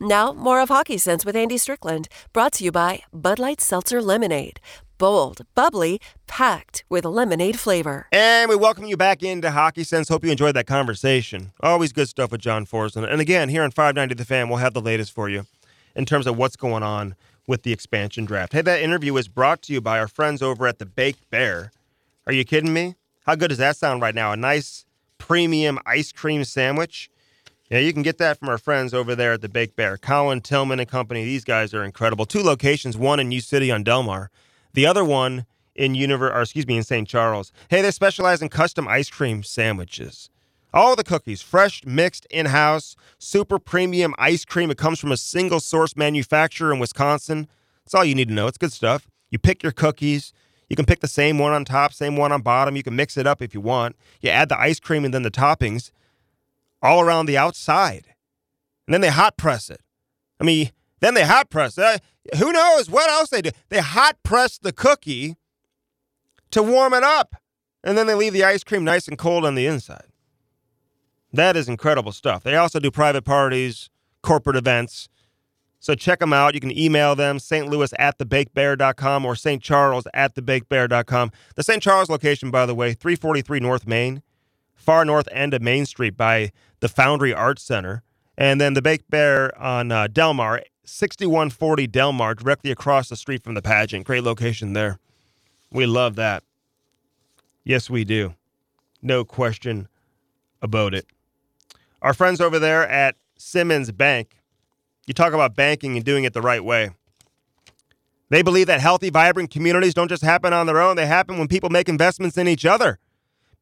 Now, more of Hockey Sense with Andy Strickland, brought to you by Bud Light Seltzer Lemonade. Bold, bubbly, packed with lemonade flavor. And we welcome you back into Hockey Sense. Hope you enjoyed that conversation. Always good stuff with John Forslund. And again, here on 590 The Fan, we'll have the latest for you in terms of what's going on with the expansion draft. Hey, that interview is brought to you by our friends over at the Baked Bear. Are you kidding me? How good does that sound right now? A nice premium ice cream sandwich yeah, you can get that from our friends over there at the Baked Bear. Colin Tillman and company. These guys are incredible. Two locations, one in U City on Delmar, the other one in Univer or excuse me, in St. Charles. Hey, they specialize in custom ice cream sandwiches. All the cookies, fresh, mixed, in-house, super premium ice cream. It comes from a single source manufacturer in Wisconsin. That's all you need to know. It's good stuff. You pick your cookies. You can pick the same one on top, same one on bottom. You can mix it up if you want. You add the ice cream and then the toppings all around the outside. And then they hot press it. I mean, then they hot press it. Uh, who knows what else they do? They hot press the cookie to warm it up. And then they leave the ice cream nice and cold on the inside. That is incredible stuff. They also do private parties, corporate events. So check them out. You can email them, St. Louis at thebakedbear.com or St. Charles at thebakedbear.com. The St. Charles location, by the way, 343 North Main, far north end of Main Street by the Foundry Arts Center, and then the Baked Bear on uh, Delmar, 6140 Delmar, directly across the street from the pageant. Great location there. We love that. Yes, we do. No question about it. Our friends over there at Simmons Bank, you talk about banking and doing it the right way. They believe that healthy, vibrant communities don't just happen on their own, they happen when people make investments in each other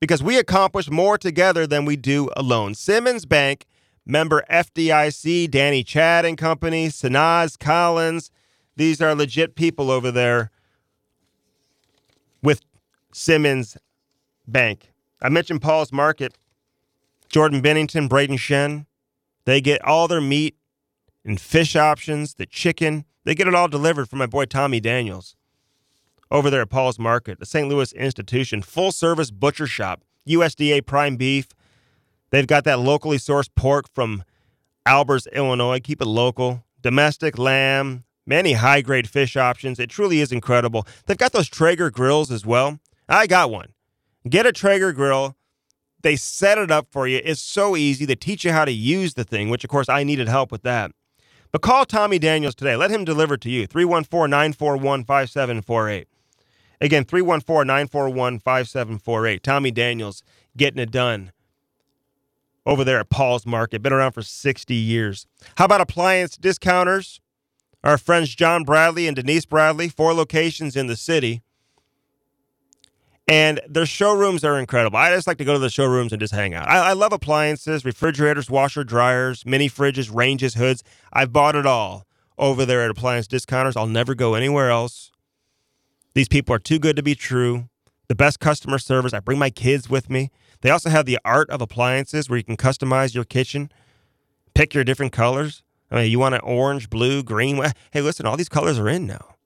because we accomplish more together than we do alone. Simmons Bank, member FDIC, Danny Chad and Company, Sanaz Collins. These are legit people over there with Simmons Bank. I mentioned Paul's Market, Jordan Bennington, Braden Shen. They get all their meat and fish options, the chicken. They get it all delivered from my boy Tommy Daniels over there at Paul's Market, the St. Louis institution, full service butcher shop, USDA prime beef. They've got that locally sourced pork from Albers, Illinois. Keep it local. Domestic lamb, many high grade fish options. It truly is incredible. They've got those Traeger grills as well. I got one. Get a Traeger grill. They set it up for you. It's so easy. They teach you how to use the thing, which, of course, I needed help with that. But call Tommy Daniels today. Let him deliver to you. 314 941 5748. Again, 314 941 5748. Tommy Daniels getting it done over there at Paul's Market. Been around for 60 years. How about appliance discounters? Our friends John Bradley and Denise Bradley, four locations in the city. And their showrooms are incredible. I just like to go to the showrooms and just hang out. I, I love appliances, refrigerators, washer, dryers, mini fridges, ranges, hoods. I've bought it all over there at Appliance Discounters. I'll never go anywhere else. These people are too good to be true. The best customer service. I bring my kids with me. They also have the art of appliances where you can customize your kitchen, pick your different colors. I mean, you want an orange, blue, green. Hey, listen, all these colors are in now.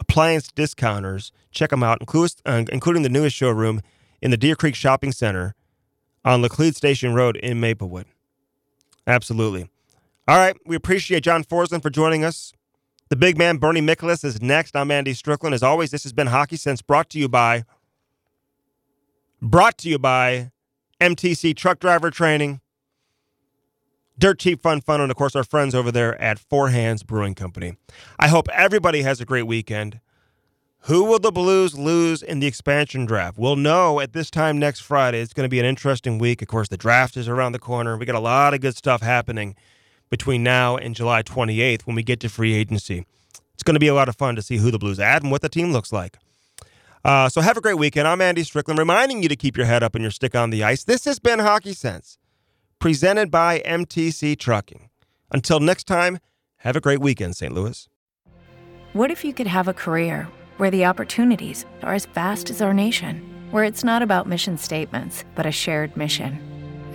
Appliance discounters. Check them out, uh, including the newest showroom in the Deer Creek Shopping Center on Laclede Station Road in Maplewood. Absolutely. All right. We appreciate John Forslund for joining us. The big man, Bernie Miklasz, is next. I'm Andy Strickland. As always, this has been Hockey Sense brought to you by brought to you by MTC Truck Driver Training, Dirt Cheap Fun Fun, and of course our friends over there at Four Hands Brewing Company. I hope everybody has a great weekend. Who will the Blues lose in the expansion draft? We'll know at this time next Friday. It's going to be an interesting week. Of course, the draft is around the corner. We got a lot of good stuff happening between now and July 28th when we get to free agency. It's going to be a lot of fun to see who the Blues add and what the team looks like. Uh, so have a great weekend. I'm Andy Strickland, reminding you to keep your head up and your stick on the ice. This has been Hockey Sense, presented by MTC Trucking. Until next time, Have a great weekend, St. Louis. What if you could have a career where the opportunities are as vast as our nation, where it's not about mission statements, but a shared mission?